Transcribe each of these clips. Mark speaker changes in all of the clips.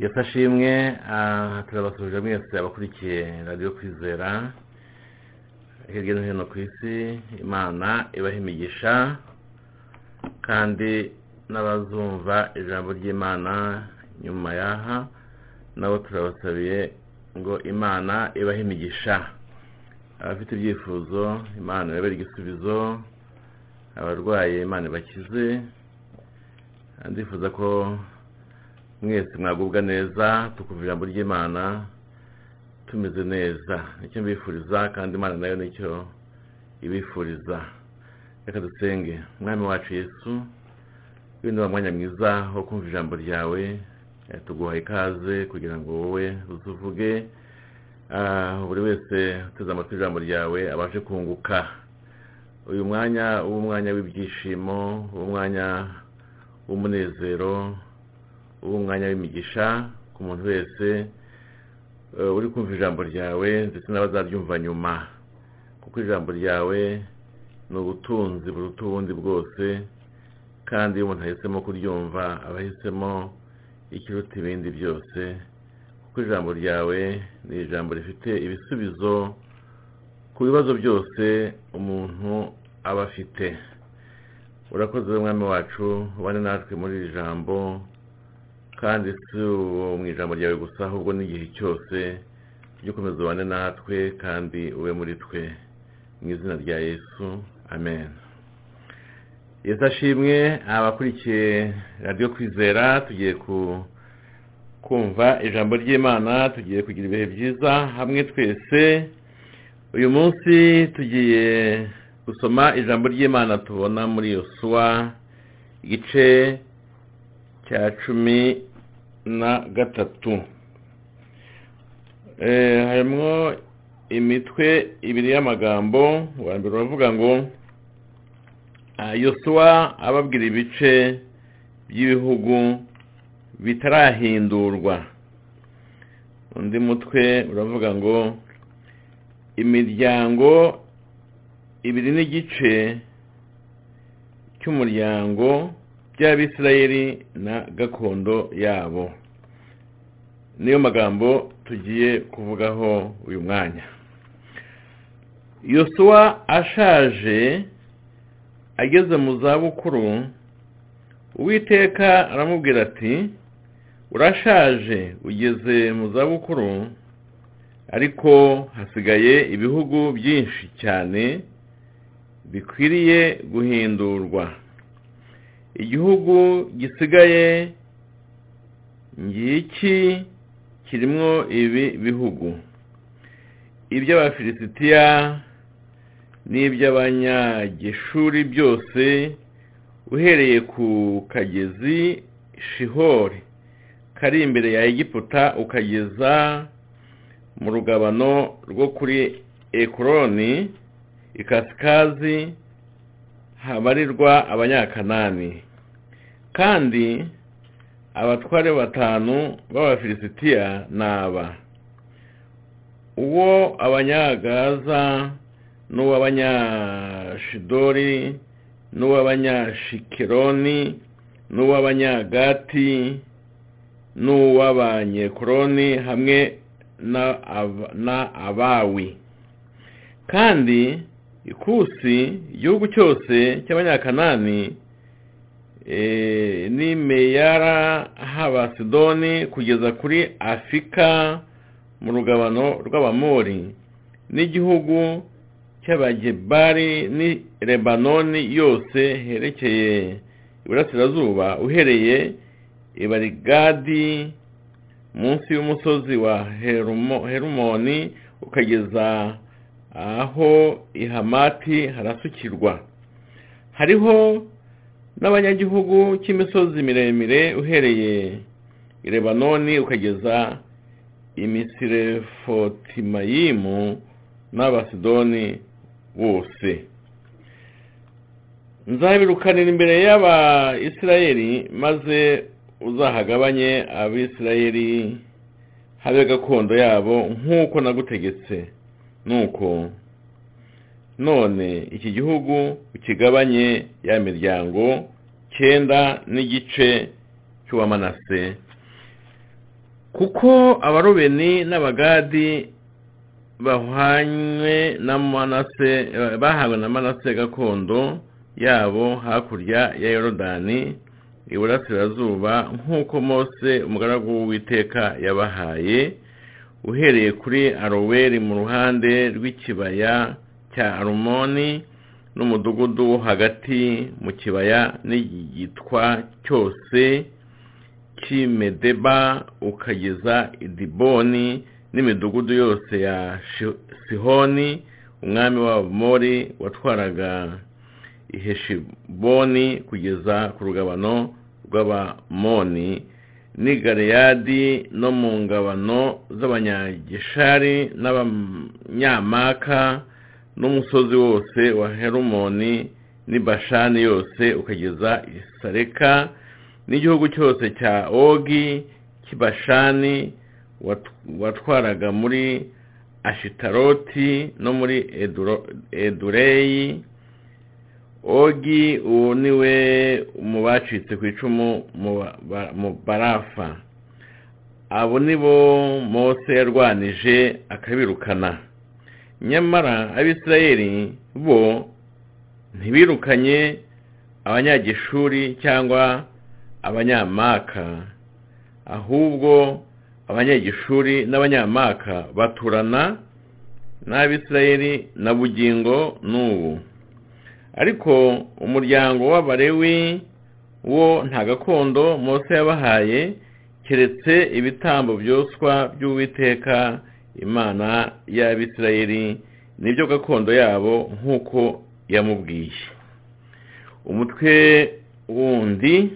Speaker 1: iyo ashimwe turabasuje mwese abakurikiye radiyo kwizera hirya no hino ku isi imana ibaha imigisha kandi n'abazumva ijambo ry'imana nyuma y'aha nabo turabasabiye ngo imana ibahe imigisha. Abafite ibyifuzo imana ibabere igisubizo abarwaye imana ibakize. Ndifuza ko mwese mwagubwa neza tukumva ijambo ry'imana tumeze neza. Nicyo mbifuriza kandi imana na yo ni cyo ibifuriza. Reka dusenge. Umwami wacu yesu wenda mwanya mwiza wo kumva ijambo ryawe. Tuguha ikaze kugira ngo wowe uzuvuge. Buri wese uteze amatwi ijambo ryawe abashe kunguka. Uyu mwanya w'umwanya w'ibyishimo w'umwanya w'umunezero w'umwanya w'imigisha ku muntu wese uri kumva ijambo ryawe ndetse n'abazaryumva nyuma. Kuko ijambo ryawe ni ubutunzi buruta ubundi bwose kandi iyo umuntu ahisemo kuryumva aba ahisemo ikiruta ibindi byose. Kuko ijambo ryawe ni ijambo rifite ibisubizo ku bibazo byose umuntu aba afite. Urakoze umwami wacu ubane natwe muri iri jambo kandi si mu ijambo ryawe gusa ahubwo n'igihe cyose ujye ukomeza ubane natwe kandi ube muri twe. Mu izina rya yesu amen. Yesu ashimwe abakurikiye radiyo kwizera tugiye kumva ijambo ry'imana tugiye kugira ibihe byiza hamwe twese. Uyu munsi tugiye gusoma ijambo ry'imana tubona muri yosuwa igice cya cumi na gatatu. Harimo imitwe ibiri y'amagambo uwa mbere uravuga ngo yosuwa ababwira ibice by'ibihugu bitarahindurwa. Undi mutwe uravuga ngo imiryango ibiri n'igice cy'umuryango by'abisirayeli na gakondo yabo. Niyo magambo tugiye kuvugaho uyu mwanya. Yosuwa ashaje ageze mu zabukuru uwiteka aramubwira ati urashaje ugeze mu zabukuru ariko hasigaye ibihugu byinshi cyane bikwiriye guhindurwa. Igihugu gisigaye ngiki kirimo ibi bihugu? Iby'abafilisitiya n'iby'abanyagishuri byose uhereye ku kagezi shihori. Kari imbere ya egiputa ukageza mu rugabano rwo kuri ekuroni ikasikazi habarirwa abanyakanani. Kandi abatware batanu b'abafilisitiya ni aba. Uwo abanyagaza n'uw'abanyashidori n'uw'abanyashikironi n'uw'abanyagati n'uw'abanyekuroni hamwe na abawi. Kandi ikusi igihugu cyose cy'abanyakanani n'imeyara habasidoni kugeza kuri afika mu rugabano rw'abamori. N'igihugu cy'abagebari ni lebanoni yose herekeye iburasirazuba uhereye ibarigadi munsi y'umusozi wa herumoni ukageza aho ihamati harasukirwa. Hariho n'abanyagihugu cy'imisozi miremire uhereye i lebanoni ukageza imisirefotimayimu n'abasidoni bose. Nzabirukanira imbere y'abayisirayeli maze uzahagabanye abisirayeli habe gakondo yabo nk'uko nagutegetse. Nuko none iki gihugu ukigabanye ya miryango cyenda n'igice cy'uwamanase kuko abarubeni n'abagadi bahwanywe na manase bahawe na manase gakondo yabo hakurya ya yorodani iburasirazuba nk'uko mose umugaragu w'uwiteka yabahaye. Uhereye kuri aroweri mu ruhande rw'ikibaya cya arumoni n'umudugudu wo hagati mu kibaya n'igitwa cyose cy'imedeba ukageza idiboni n'imidugudu yose ya sihoni umwami w'abamori watwaraga iheshiboni kugeza ku rugabano rw'abamoni. N'i galeyadi no mu ngabano z'abanyagishari n'abanyamaka n'umusozi wose wa herumoni n'ibashani yose ukageza isareka n'igihugu cyose cya ogi cy'ibashani watwaraga muri ashitaroti no muri edureyi ogi uwo ni we mu bacitse ku icumu mu barafa. Abo ni bo mose yarwanije akabirukana. Nyamara abisirayeli bo ntibirukanye abanyagishuri cyangwa abanyamaka. Ahubwo abanyagishuri n'abanyamaka baturana n'abisirayeli na bugingo n'ubu. Ariko umuryango w'abarewi wo nta gakondo mose yabahaye keretse ibitambo byoswa by'uwiteka imana y'abisirayeli ni byo gakondo yabo nk'uko yamubwiye. Umutwe wundi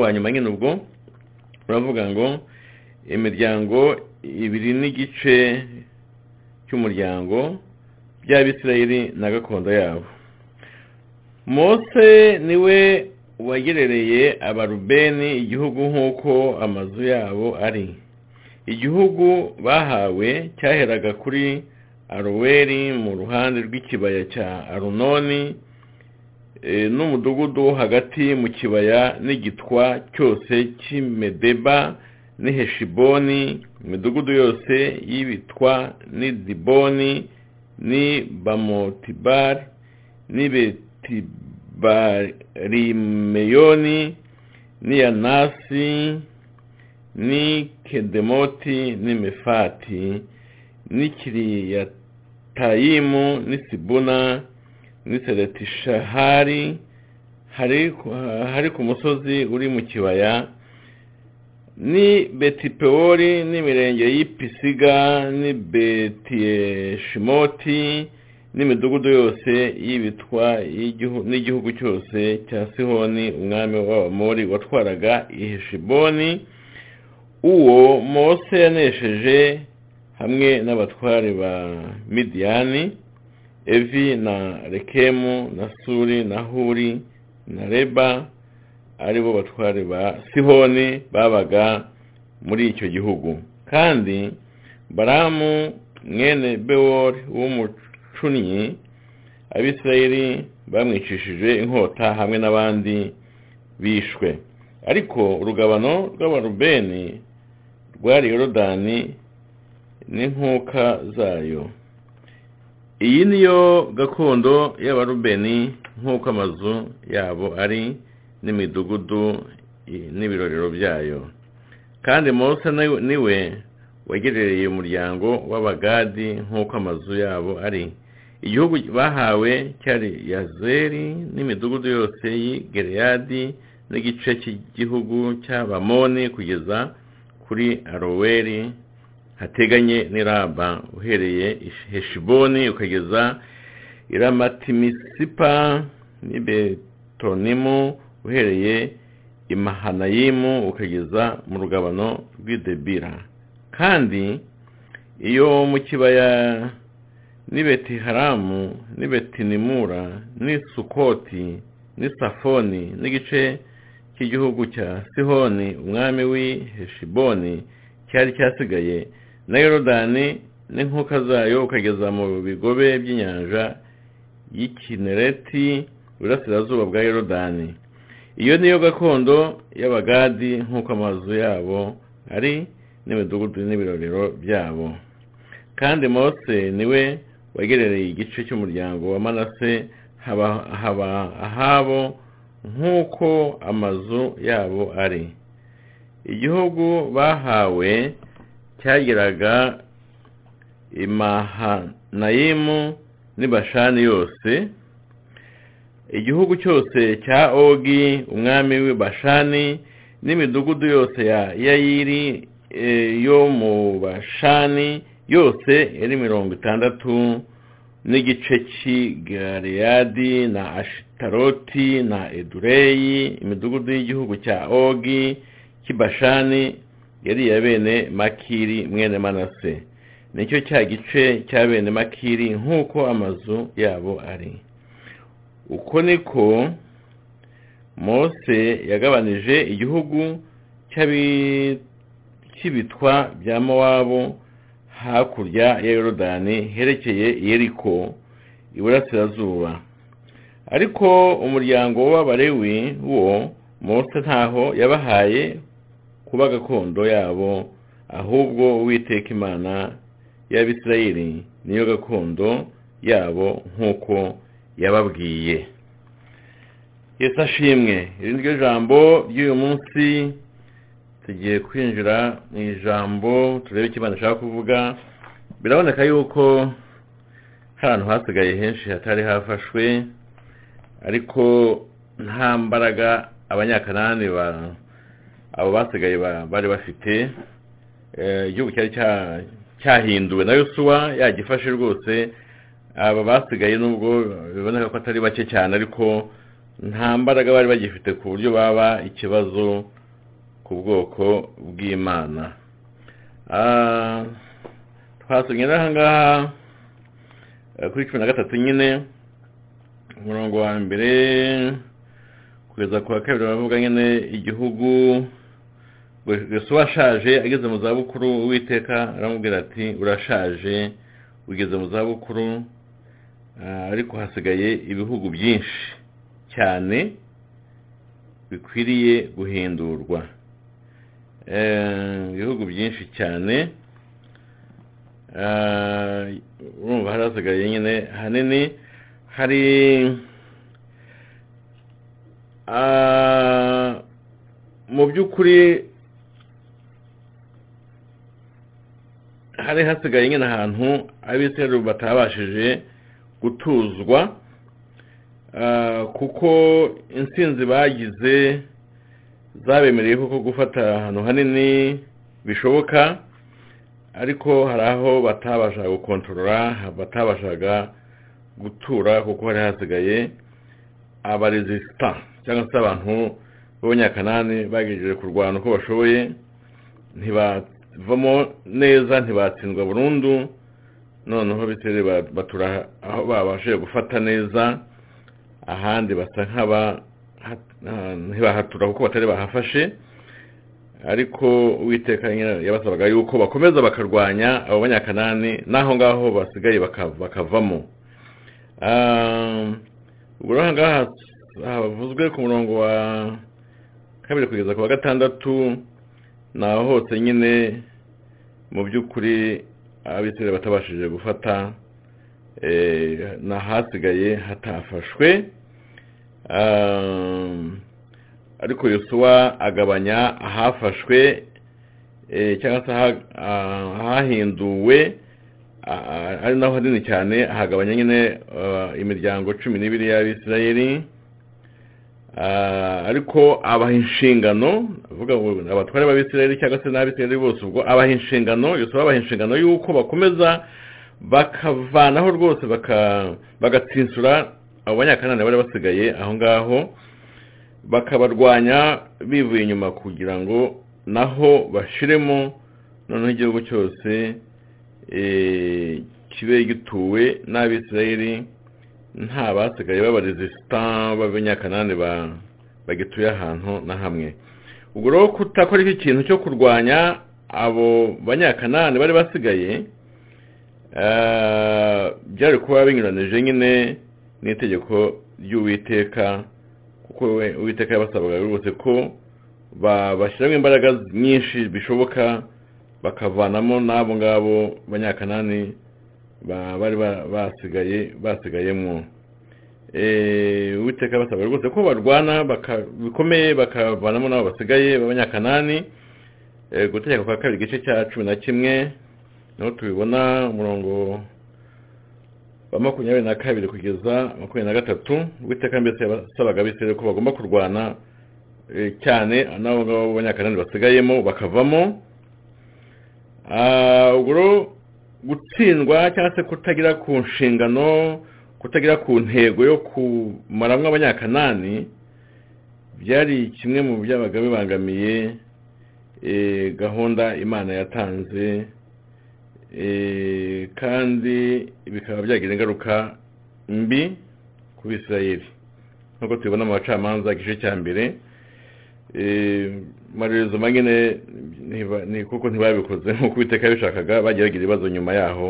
Speaker 1: wa nyuma nyine ubwo uravuga ngo imiryango ibiri n'igice cy'umuryango by'abisirayeli na gakondo yabo. Mose ni we wagerereye abarubeni igihugu nk'uko amazu yabo ari. Igihugu bahawe cyaheraga kuri aroweri mu ruhande rw'ikibaya cya arunoni n'umudugudu wo hagati mu kibaya n'igitwa cyose cy'imedeba n'iheshiboni imidugudu yose y'ibitwa n'idiboni ni bamotibari n'ibetibarimeyoni n'iyanasi ni kedemoti n'imefati n'ikiriyatayimu n'isibuna n'iseretishahari hari ku musozi uri mu kibaya ni betipewori n'imirenge y'ipisiga ni betiyeshimoti n'imidugudu yose y'ibitwa n'igihugu cyose cya sihoni umwami w'abamori watwaraga iheshiboni uwo mose yanesheje hamwe n'abatware ba midiyani evi na rekemu na suri na huri na reba ari bo batware ba sihoni babaga muri icyo gihugu. Kandi baramu mwene bewori w'umucunnyi abisirayeli bamwicishije inkota hamwe n'abandi bishwe. Ariko urugabano rw'abarubeni rwari yorodani n'inkuka zayo. Iyi niyo gakondo y'abarubeni nk'uko amazu yabo ari n'imidugudu n'ibirorero byayo. Kandi mose ni we wegerereye umuryango w'abagadi nk'uko amazu yabo ari. Igihugu bahawe cyari yazeri n'imidugudu yose y'i gereyadi n'igice cy'igihugu cy'abamoni kugeza kuri aroweri hateganye n'iraba uhereye heshiboni ukageza iramatimisipa n'ibetonimu uhereye imahanayimu ukageza mu rugabano rw'idebira kandi iyo mu kibaya n'ibetiharamu n'ibetinimura n'isukoti n'isafoni n'igice cy'igihugu cya sihoni umwami w'i heshiboni cyari cyasigaye. Na yorodani n'inkuka zayo ukageza mu bigobe by'inyanja y'ikinereti burasirazuba bwa yorodani. Iyo niyo gakondo y'abagadi nk'uko amazu yabo ari n'imidugudu n'ibirorero byabo. Kandi mose ni we wagerereye igice cy'umuryango wa manase haba ahabo nk'uko amazu yabo ari. Igihugu bahawe cyageraga imahanayimu n'ibashani yose. Igihugu cyose cya ogi umwami w'ibashani n'imidugudu yose ya yayiri yo mu bashani yose yari mirongo itandatu n'igice cy'igaleyadi na ashitaroti na edureyi imidugudu y'igihugu cya ogi cy'ibashani yari iya bene makiri mwene manase. Nicyo cya gice cya bene makiri nk'uko amazu yabo ari. Uko niko mose yagabanije igihugu cy'ibitwa bya mowabu hakurya ya yorodani herekeye yeriko iburasirazuba. Ariko umuryango w'abarewi wo mose ntaho yabahaye kuba gakondo yabo ahubwo uwiteka imana y'abisirayeli niyo gakondo yabo nk'uko yababwiye. Yesu ashimwe iri ni ryo jambo ry'uyu munsi tugiye kwinjira mu ijambo turebe icyo imana ishaka kuvuga. Biraboneka yuko hari ahantu hasigaye henshi hatari hafashwe ariko nta mbaraga abanyakanani abo basigaye bari bafite. Igihugu cyari cyahinduwe na yosuwa yagifashe rwose. Aba basigaye nubwo biboneka ko atari bake cyane ariko nta mbaraga bari bagifite ku buryo baba ikibazo ku bwoko bw'imana. Twasomye n'aha ngaha kuri cumi na gatatu nyine umurongo wa mbere kugeza ku wa kabiri baravuga nyine igihugu gusa uwashaje ageze mu zabukuru uwiteka aramubwira ati urashaje ugeze mu zabukuru. Ariko hasigaye ibihugu byinshi cyane bikwiriye guhindurwa. Ibihugu byinshi cyane. Urumva hari hasigaye nyine hanini. Hari mu by'ukuri hari hasigaye nyine ahantu abisirayeli batabashije gutuzwa kuko insinzi bagize zabemereye koko gufata ahantu hanini bishoboka ariko hari aho batabashaga gukontorora batabashaga gutura kuko hari hasigaye abarezisita cyangwa se abantu b'abanyakanani bagejeje kurwana uko bashoboye ntibavamo neza ntibatsindwa burundu noneho batura aho babashije gufata neza ahandi basa nk'aba ntibahatura kuko batari bahafashe. Ariko uwiteka yabasabaga yuko bakomeza bakarwanya abo banyakanani n'aho ngaho basigaye bakavamo. Ubwo rero aha ngaha havuzwe ku murongo wa kabiri kugeza ku wa gatandatu ni aho hose nyine mu by'ukuri abisirayeli batabashije gufata ni ahasigaye hatafashwe. Ariko yosuwa agabanya ahafashwe cyangwa se ahahinduwe ari naho hanini cyane ahagabanya nyine imiryango cumi n'ibiri y'abisirayeli. Ariko abaha inshingano abatware b'abisirayeli cyangwa se n'abisirayeli bose ubwo abaha inshingano yosuwa abaha inshingano y'uko bakomeza bakavanaho rwose bagatsinsura abo banyakanani bari basigaye aho ngaho bakabarwanya bivuye inyuma kugira ngo naho bashiremo noneho igihugu cyose kibe gituwe n'abisirayeli nta basigaye b'abarezisita b'abanyakanani bagituye ahantu na hamwe. Ubwo rero kutakora iki kintu cyo kurwanya abo banyakanani bari basigaye byari kuba binyuranije nyine n'itegeko ry'uwiteka kuko uwiteka yabasabaga rwose ko bashyiramo imbaraga nyinshi bishoboka bakavanamo n'abo ngabo banyakanani bari basigaye basigayemo. Uwiteka basaba rwose ko barwana bikomeye bakavanamo n'abo basigaye b'abanyakanani. Gutegeka kwa kabiri igice cya cumi na kimwe ni ho tubibona umurongo wa makumyabiri na kabiri kugeza makumyabiri na gatatu uwiteka mbese yabasabaga abisirayeli ko bagomba kurwana cyane n'abo ngabo b'abanyakanani basigayemo bakavamo. Ubwo gutsindwa cyangwa se kutagira ku nshingano kutagira ku ntego yo kumaramwo abanyakanani byari kimwe mu byabaga bibangamiye gahunda imana yatanze kandi bikaba byagira ingaruka mbi ku bisirayeli. Nk'uko tubibona mu bacamanza igice cya mbere amarezo nyine kuko ntibabikoze. Nk'uko ubiteka yabishakaga bagiye bagira ibibazo nyuma yaho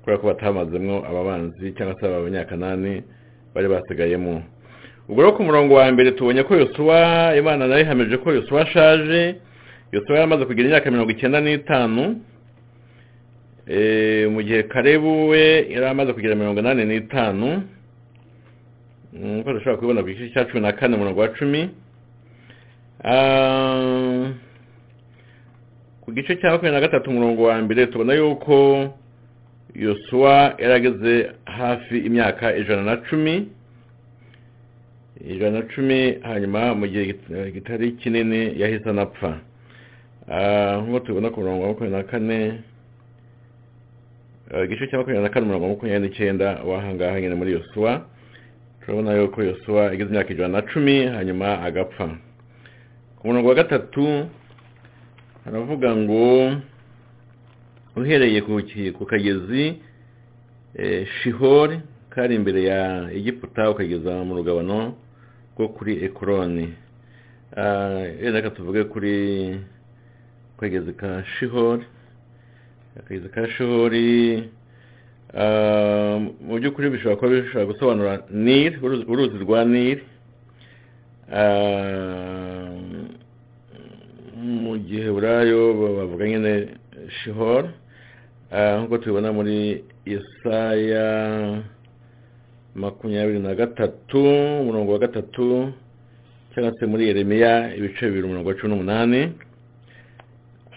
Speaker 1: kubera ko batamazemo ababanzi cyangwa se abanyakanani bari basigayemo. Ubwo rero ku murongo wa mbere tubonye ko yosuwa imana na yo ihamije ko yosuwa ashaje. Yosuwa yamaze kugira imyaka mirongo icyenda n'itanu. Mu gihe karebu we yari amaze kugira mirongo inani n'itanu nk'uko dushobora kubibona ku gice cya cumi na kane umurongo wa cumi. Ku gice cya makumyabiri na gatatu umurongo wa mbere tubona yuko yosuwa yarageze hafi imyaka ijana na cumi. Ijana na cumi hanyuma mu gihe kitari kinini yahise anapfa. Nk'uko tubibona ku murongo wa makumyabiri na kane igice cya makumyabiri na kane umurongo makumyabiri n'icyenda wahangaha nyine muri yosuwa. Turabona yuko yosuwa yageze imyaka ijana na cumi hanyuma agapfa. Ku murongo wa gatatu haravuga ngo uhereye ku kagezi shihori kari imbere ya egiputa ukageza mu rugabano rwo kuri ekoroni reka tuvuge kuri kagezi ka shihori. Akagezi ka shihori mu by'ukuri bishobora kuba bishobora gusobanura nili uruzi rwa nili mu gihe burayo bavuga nyine shihori nk'uko tubibona muri Yesaya makumyabiri na gatatu umurongo wa gatatu cyangwa se muri Yeremiya ibice bibiri umurongo wa cumi n'umunani.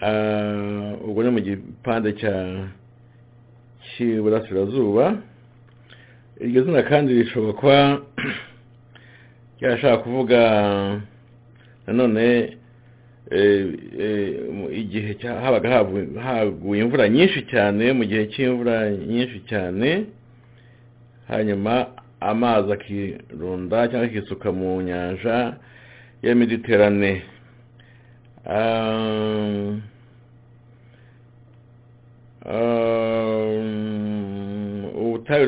Speaker 1: Ubwo ni mu gipande cy'iburasirazuba. Iryo zina kandi rishobora kuba ryashaka kuvuga nanone igihe habaga haguye imvura nyinshi cyane mu gihe cy'imvura nyinshi cyane. Hanyuma amazi akirunda cyangwa akisuka mu nyanja ya mediterane.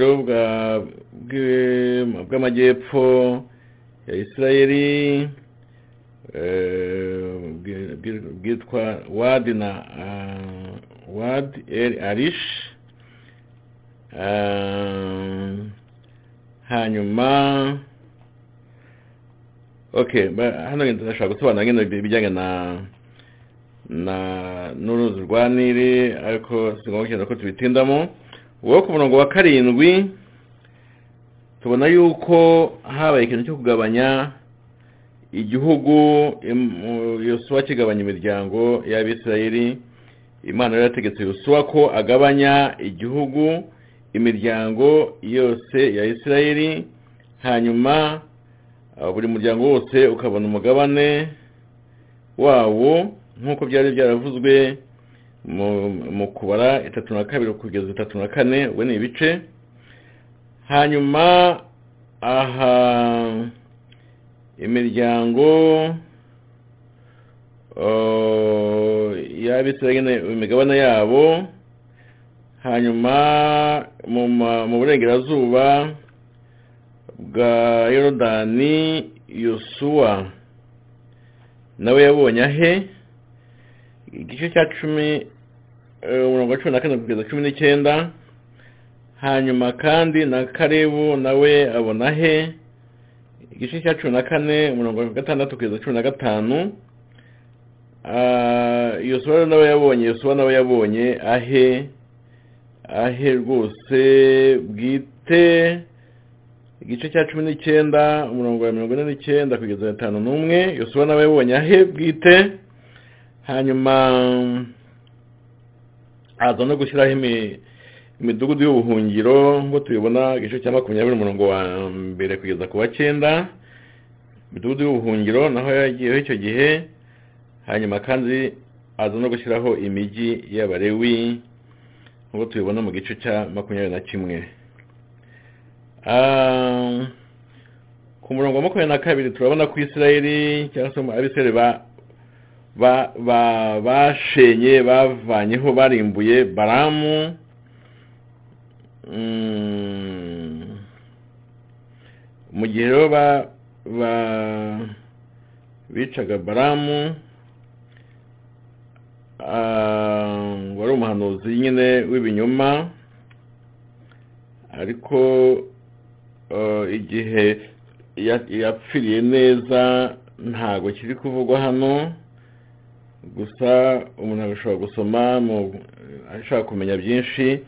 Speaker 1: Ubutabire bw'amajyepfo ya isirayeli bwitwa wadi na wadi eri arishi hanyuma ok hano ndashaka gusobanura nyine ibijyanye na na n'uruzi rwa nili ariko si ngombwa cyane ko tubitindamo. Uwo ku murongo wa karindwi tubona yuko habaye ikintu cyo kugabanya igihugu yosuwa kigabanya imiryango y'abisirayeli. Imana yari yategetse yosuwa ko agabanya igihugu imiryango yose ya isirayeli. Hanyuma buri muryango wose ukabona umugabane wawo nk'uko byari byaravuzwe mu kubara itatu na kabiri kugeza itatu na kane ubwo ni ibice. Hanyuma aha imiryango y'abisirayeli imigabane yabo. Hanyuma mu burengerazuba bwa yorodani yosuwa nawe yabonye ahe? Igice cya cumi umurongo wa cumi na kane kugeza cumi n'icyenda hanyuma kandi na karebu nawe abona he? Igice cya cumi na kane umurongo wa gatandatu kugeza cumi na gatanu. Yosuwa nawe yabonye yosuwa nawe yabonye ahe? Ahe rwose bwite. Igice cya cumi n'icyenda umurongo wa mirongo ine n'icyenda kugeza gatanu n'umwe. Yosuwa nawe yabonye ahe? Bwite. Hanyuma haza no gushyiraho imidugudu y'ubuhungiro ngo tubibona igice cya makumyabiri umurongo wa mbere kugeza ku wa cyenda. Imidugudu y'ubuhungiro naho yagiyeho icyo gihe hanyuma kandi aza no gushyiraho imijyi y'abarewi nk'uko tubibona mu gice cya makumyabiri na kimwe. Ku murongo wa makumyabiri na kabiri turabona ko isirayeli cyangwa se abisirayeli bashenye bavanyeho barimbuye baramu mu gihe rero bicaga baramu wari umuhanuzi nyine w'ibinyoma ariko igihe yapfiriye neza ntabwo kiri kuvugwa hano. Gusa umuntu ashobora gusoma ashaka kumenya byinshi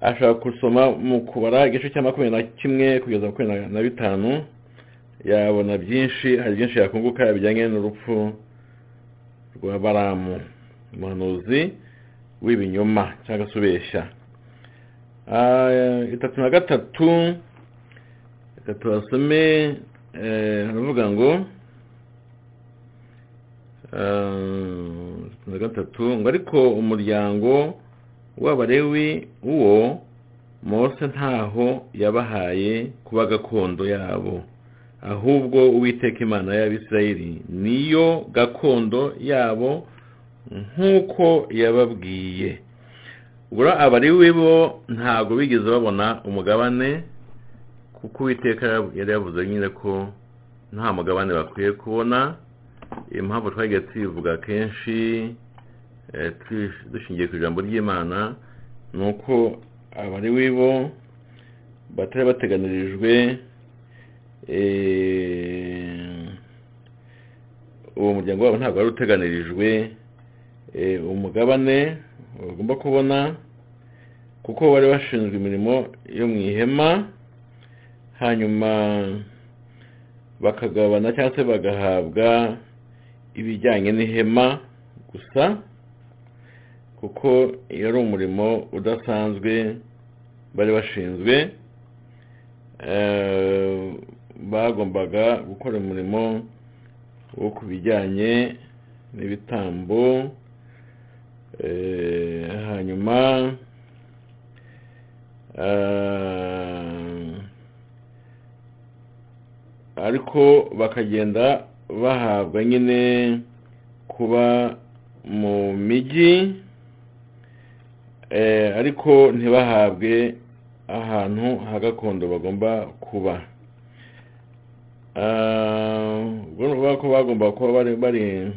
Speaker 1: ashaka gusoma mu kubara igice cya makumyabiri na kimwe kugeza makumyabiri na bitanu yabona byinshi hari byinshi yakunguka bijyanye n'urupfu rwa baramu umuhanuzi w'ibinyoma cyangwa se ubeshya. Itatu na gatatu reka tubasome haravuga ngo na gatatu ngo ariko umuryango w'abarewi uwo mose ntaho yabahaye kuba gakondo yabo. Ahubwo uwiteka imana y'abisirayeli niyo gakondo yabo nk'uko yababwiye. Ubwo abarewi bo ntabwo bigeze babona umugabane kuko uwiteka yari yavuze nyine ko nta mugabane bakwiye kubona. Impamvu twagiye tubivuga kenshi dushingiye ku ijambo ry'imana ni uko abari bo batari bateganirijwe uwo muryango wabo ntabwo wari uteganirijwe umugabane bagomba kubona kuko bari bashinzwe imirimo yo mu ihema hanyuma bakagabana cyangwa se bagahabwa ibijyanye n'ihema gusa kuko iyo ari umurimo udasanzwe bari bashinzwe bagombaga gukora umurimo wo ku bijyanye n'ibitambo hanyuma ariko bakagenda bahabwa nyine kuba mu mijyi ariko ntibahabwe ahantu ha gakondo bagomba kuba. Ubwo ko bagomba kuba bari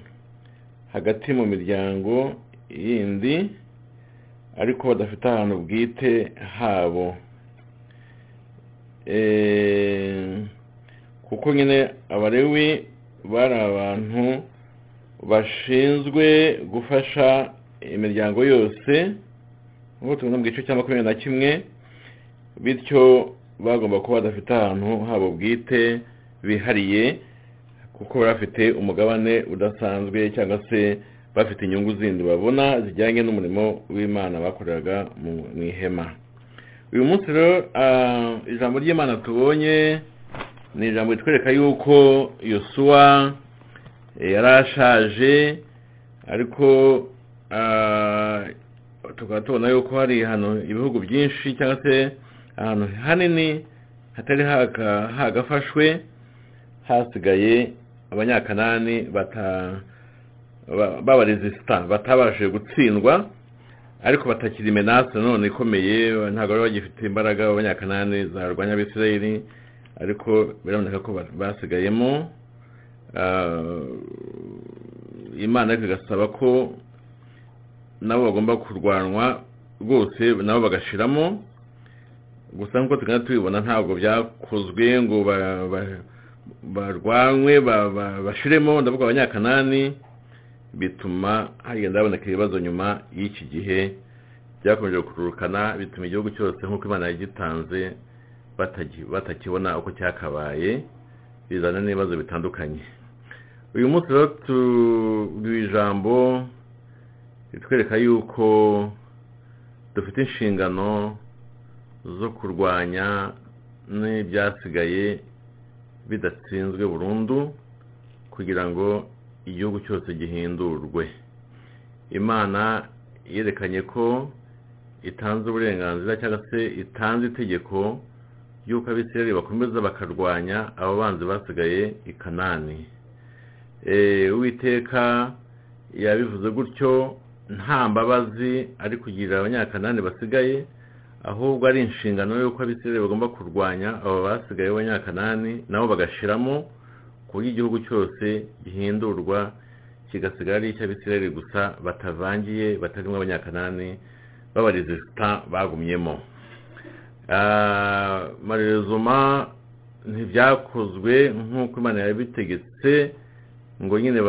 Speaker 1: hagati mu miryango yindi ariko badafite ahantu bwite habo. Kuko nyine abarewi bari abantu bashinzwe gufasha imiryango yose nk'uko tubona mu gice cya makumyabiri na kimwe bityo bagomba kuba badafite ahantu habo bwite bihariye kuko bafite umugabane udasanzwe cyangwa se bafite inyungu zindi babona zijyanye n'umurimo w'imana bakoreraga mu ihema. Uyu munsi rero ijambo ry'imana tubonye ni ijambo ritwereka yuko yosuwa yari ashaje ariko tukaba tubona yuko hari hano ibihugu byinshi cyangwa se ahantu hanini hatari hagafashwe hasigaye abanyakanani b'abaresisita batabashije gutsindwa ariko batakiri menase none ikomeye ntabwo bari bagifite imbaraga abanyakanani zarwanya abisirayeli ariko biraboneka ko basigayemo imana ariko igasaba ko nabo bagomba kurwanwa rwose nabo bagashiramo. Gusa nk'uko tugenda tubibona ntabwo byakozwe ngo barwanywe bashiremo. Ndavuga abanyakanani bituma hagenda haboneka ibibazo nyuma y'iki gihe. Byakomeje gukururukana bituma igihugu cyose nk'uko imana yagitanze batakibona uko cyakabaye bizana n'ibibazo bitandukanye. Uyu munsi rero tubwiwe ijambo ritwereka yuko dufite inshingano zo kurwanya n'ibyasigaye bidatsinzwe burundu kugira ngo igihugu cyose gihindurwe. Imana yerekanye ko itanze uburenganzira cyangwa se itanze itegeko y'uko abisirayeli bakomeza bakarwanya abo banzi basigaye i kanani. Uwiteka yabivuze gutyo nta mbabazi ari kugirira abanyakanani basigaye ahubwo ari inshingano y'uko abisirayeli bagomba kurwanya abo basigaye b'abanyakanani nabo bagashiramo ku buryo igihugu cyose gihindurwa kigasigara ari icy'abisirayeli gusa batavangiye batarimo abanyakanani b'abarizita bagumyemo. Marezoma ntibyakozwe nk'uko imana yabitegetse ngo nyine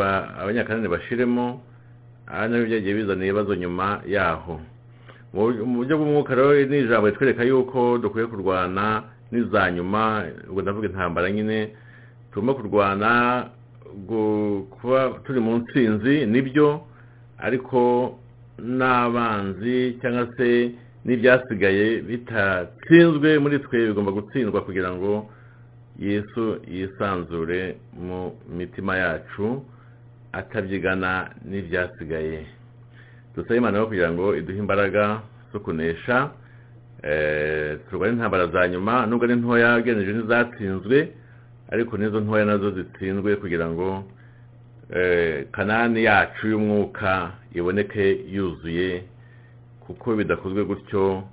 Speaker 1: abanyakanani bashiremo aha na byo byagiye bizana ibibazo nyuma yaho. Mu buryo bw'umwuka rero ni ijambo ritwereka yuko dukwiye kurwana n'iza nyuma ubwo ndavuga intambara nyine tugomba kurwana kuba turi mu nsinzi ni byo ariko n'abanzi cyangwa se n'ibyasigaye bitatsinzwe muri twe bigomba gutsindwa kugira ngo yesu yisanzure mu mitima yacu atabyigana n'ibyasigaye. Dusabe imana yo kugira ngo iduhe imbaraga zo kunesha turwanye intambara za nyuma nubwo ari ntoya ugeneje n'izatsinzwe ariko n'izo ntoya na zo zitsinzwe kugira ngo kanani yacu y'umwuka iboneke yuzuye kuko bidakozwe gutyo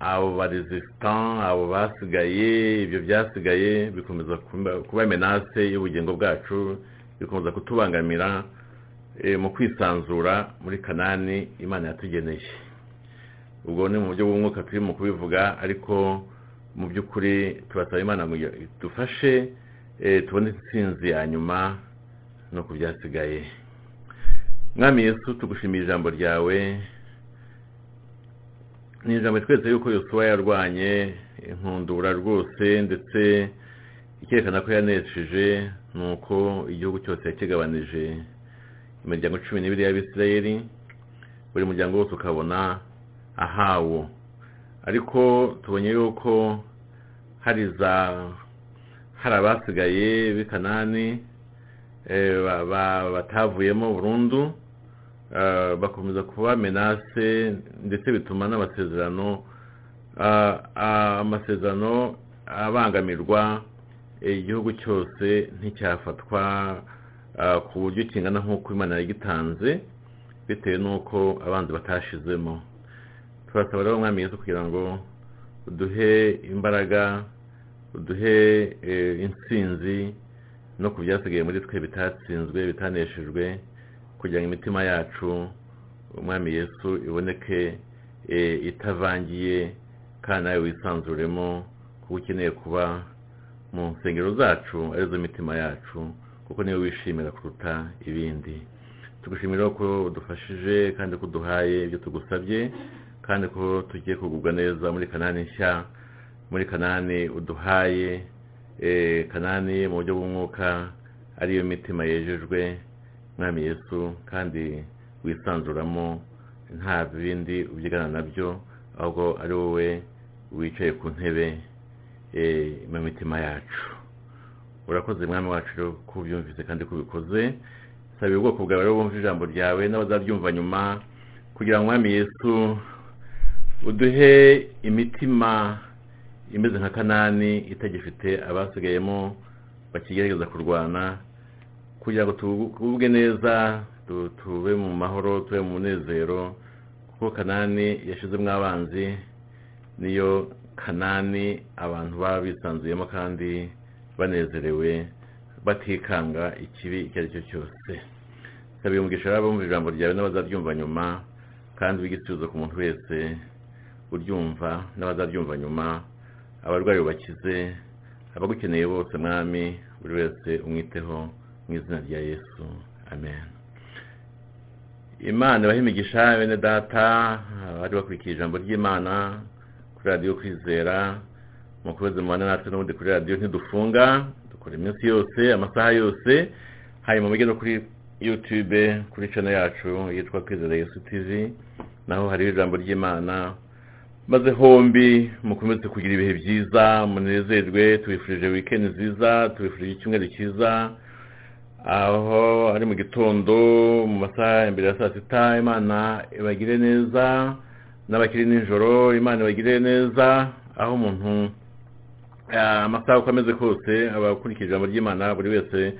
Speaker 1: abo barizisita abo basigaye ibyo byasigaye bikomeza kuba menase y'ubugingo bwacu bikomeza kutubangamira mu kwisanzura muri kanani imana yatugeneye. Ubwo ni mu buryo bw'umwuka turimo kubivuga ariko mu by'ukuri turasaba imana ngo dufashe tubone intsinzi ya nyuma no ku byasigaye. Mwami yesu tugushimiye ijambo ryawe. Ni ijambo twese yuko yosuwa yarwanye inkundura rwose ndetse ikerekana ko yanesheje ni uko igihugu cyose yakigabanije imiryango cumi n'ibiri y'abisirayeli buri muryango wose ukabona ahawo. Ariko tubonye yuko hari za hari abasigaye b'i kanani batavuyemo burundu bakomeza kuba menase ndetse bituma n'amasezerano amasezerano abangamirwa igihugu cyose nticyafatwa ku buryo kingana nk'uko imana yagitanze bitewe n'uko abanzi batashizemo. Turasaba rero umwami Yesu kugira ngo uduhe imbaraga uduhe intsinzi no ku byasigaye muri twe bitatsinzwe bitaneshejwe kugira ngo imitima yacu umwami Yesu iboneke itavangiye kandi nawe wisanzuremo kuko ukeneye kuba mu nsengero zacu ari zo mitima yacu kuko niyo wishimira kuruta ibindi. Tugushimira ko udufashije kandi ko uduhaye ibyo tugusabye kandi ko tugiye kugubwa neza muri kanani nshya muri kanani uduhaye kanani mu buryo bw'umwuka ariyo mitima yejejwe mwami Yesu kandi wisanzuramo nta bindi ubyigana na byo ahubwo ari wowe wicaye ku ntebe mu mitima yacu. Urakoze mwami wacu ko ubyumvise kandi ko ubikoze sabiye ubwoko bwawe rero bumva ijambo ryawe n'abazaryumva nyuma kugira ngo mwami Yesu uduhe imitima imeze nka kanani itagifite abasigayemo bakigerageza kurwana kugira ngo tugubwe neza tube mu mahoro tube mu munezero kuko kanani yashizemo abanzi niyo kanani abantu baba bisanzuyemo kandi banezerewe batikanga ikibi icyo ari cyo cyose. Sabiye umugisha bumva ijambo ryawe n'abazaryumva nyuma kandi w'igisubizo ku muntu wese uryumva n'abazaryumva nyuma abarwayi bakize abagukeneye bose mwami buri wese umwiteho. Mu izina rya yesu amen imana ibahe imigisha bene data abari bakurikiye ijambo ry'imana kuri radiyo kwizera mukomeze mubane natwe n'ubundi kuri radiyo ntidufunga dukora iminsi yose amasaha yose hanyuma mujye no kuri yutube kuri channel yacu yitwa kwizera yesu tv naho hariho ijambo ry'imana maze hombi mukomeze kugira ibihe byiza munezerwe tubifurije weekend nziza tubifurije icyumweru cyiza aho ari mu gitondo mu masaha imbere ya saa sita imana ibagire neza n'abakiri nijoro imana ibagire neza aho umuntu amasaha uko ameze kose abakurikije ijambo ry'imana buri wese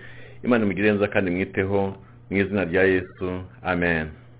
Speaker 1: imana imugire neza kandi mwiteho mu izina rya yesu. Amen.